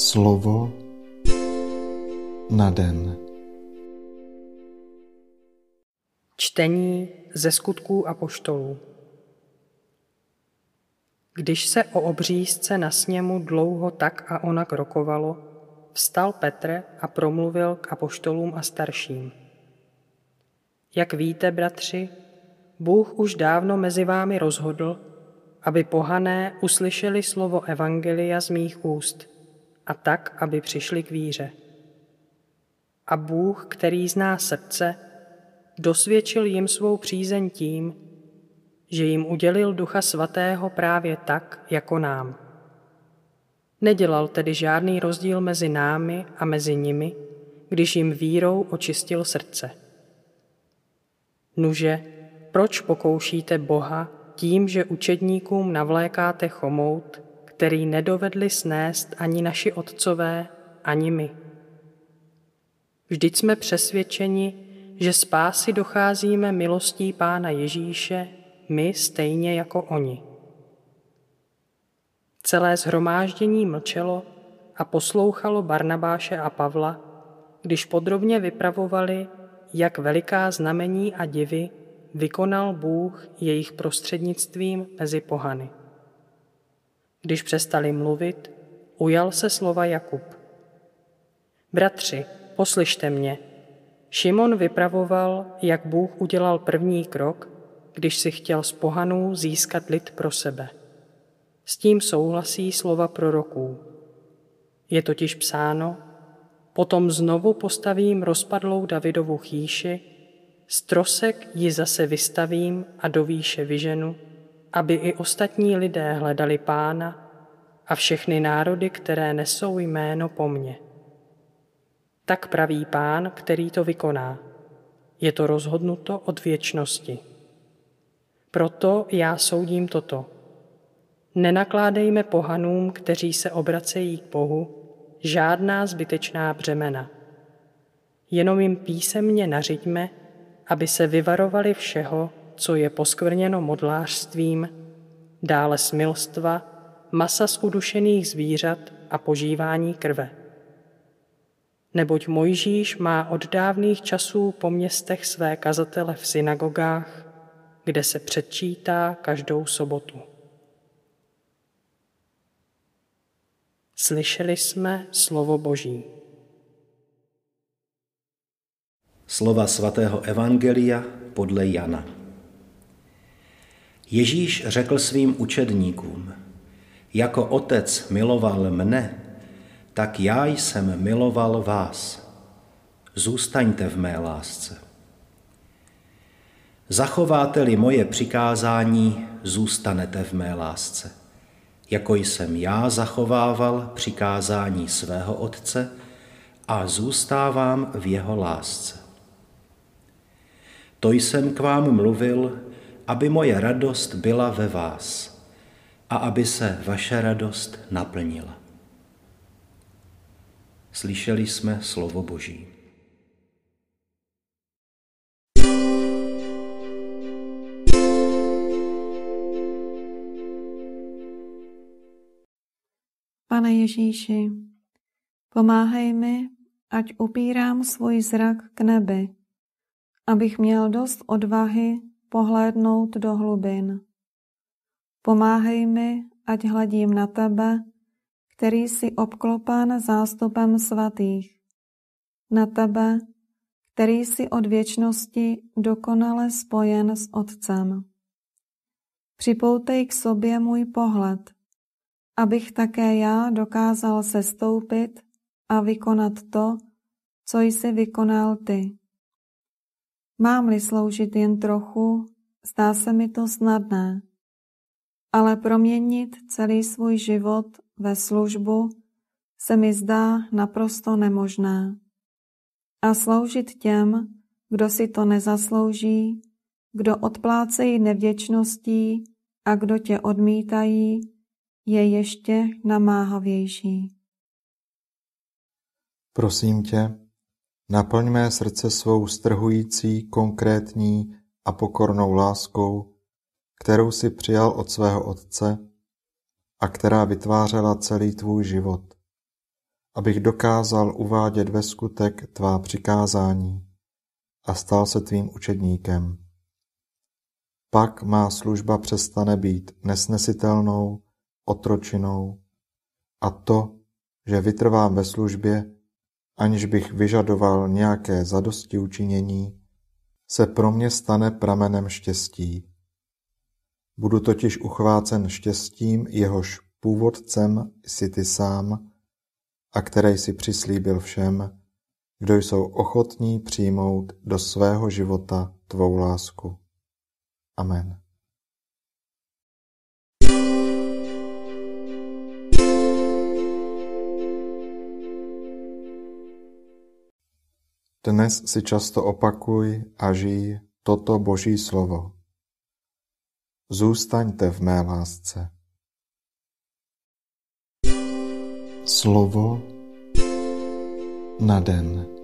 Slovo na den. Čtení ze skutků a poštolů. Když se o obřízce na sněmu dlouho tak a onak rokovalo, vstal Petr a promluvil k apoštolům a starším. Jak víte, bratři, Bůh už dávno mezi vámi rozhodl, aby pohané uslyšeli slovo Evangelia z mých úst a tak, aby přišli k víře. A Bůh, který zná srdce, dosvědčil jim svou přízeň tím, že jim udělil Ducha Svatého právě tak, jako nám. Nedělal tedy žádný rozdíl mezi námi a mezi nimi, když jim vírou očistil srdce. Nuže, proč pokoušíte Boha tím, že učedníkům navlékáte chomout, který nedovedli snést ani naši otcové, ani my. Vždyť jsme přesvědčeni, že spásy docházíme milostí Pána Ježíše, my stejně jako oni. Celé zhromáždění mlčelo a poslouchalo Barnabáše a Pavla, když podrobně vypravovali, jak veliká znamení a divy vykonal Bůh jejich prostřednictvím mezi pohany. Když přestali mluvit, ujal se slova Jakub. Bratři, poslyšte mě. Šimon vypravoval, jak Bůh udělal první krok, když si chtěl z pohanů získat lid pro sebe. S tím souhlasí slova proroků. Je totiž psáno, potom znovu postavím rozpadlou Davidovu chýši Strosek ji zase vystavím a do výše vyženu, aby i ostatní lidé hledali pána a všechny národy, které nesou jméno po mně. Tak praví pán, který to vykoná. Je to rozhodnuto od věčnosti. Proto já soudím toto. Nenakládejme pohanům, kteří se obracejí k Bohu, žádná zbytečná břemena. Jenom jim písemně nařiďme, aby se vyvarovali všeho, co je poskvrněno modlářstvím, dále smilstva, masa z udušených zvířat a požívání krve. Neboť Mojžíš má od dávných časů po městech své kazatele v synagogách, kde se předčítá každou sobotu. Slyšeli jsme slovo Boží. Slova svatého Evangelia podle Jana. Ježíš řekl svým učedníkům, jako otec miloval mne, tak já jsem miloval vás. Zůstaňte v mé lásce. Zachováte-li moje přikázání, zůstanete v mé lásce. Jako jsem já zachovával přikázání svého otce a zůstávám v jeho lásce. To jsem k vám mluvil, aby moje radost byla ve vás a aby se vaše radost naplnila. Slyšeli jsme slovo Boží. Pane Ježíši, pomáhej mi, ať upírám svůj zrak k nebi abych měl dost odvahy pohlédnout do hlubin. Pomáhej mi, ať hledím na tebe, který jsi obklopen zástupem svatých. Na tebe, který jsi od věčnosti dokonale spojen s Otcem. Připoutej k sobě můj pohled, abych také já dokázal se stoupit a vykonat to, co jsi vykonal ty. Mám-li sloužit jen trochu, zdá se mi to snadné, ale proměnit celý svůj život ve službu se mi zdá naprosto nemožné. A sloužit těm, kdo si to nezaslouží, kdo odplácejí nevděčností a kdo tě odmítají, je ještě namáhavější. Prosím tě, Naplň mé srdce svou strhující, konkrétní a pokornou láskou, kterou si přijal od svého Otce a která vytvářela celý tvůj život. abych dokázal uvádět ve skutek tvá přikázání a stal se tvým učedníkem. Pak má služba přestane být nesnesitelnou, otročinou a to, že vytrvám ve službě, aniž bych vyžadoval nějaké zadosti učinění, se pro mě stane pramenem štěstí. Budu totiž uchvácen štěstím, jehož původcem jsi ty sám a který si přislíbil všem, kdo jsou ochotní přijmout do svého života tvou lásku. Amen. Dnes si často opakuj a žij toto Boží slovo. Zůstaňte v mé lásce. Slovo na den.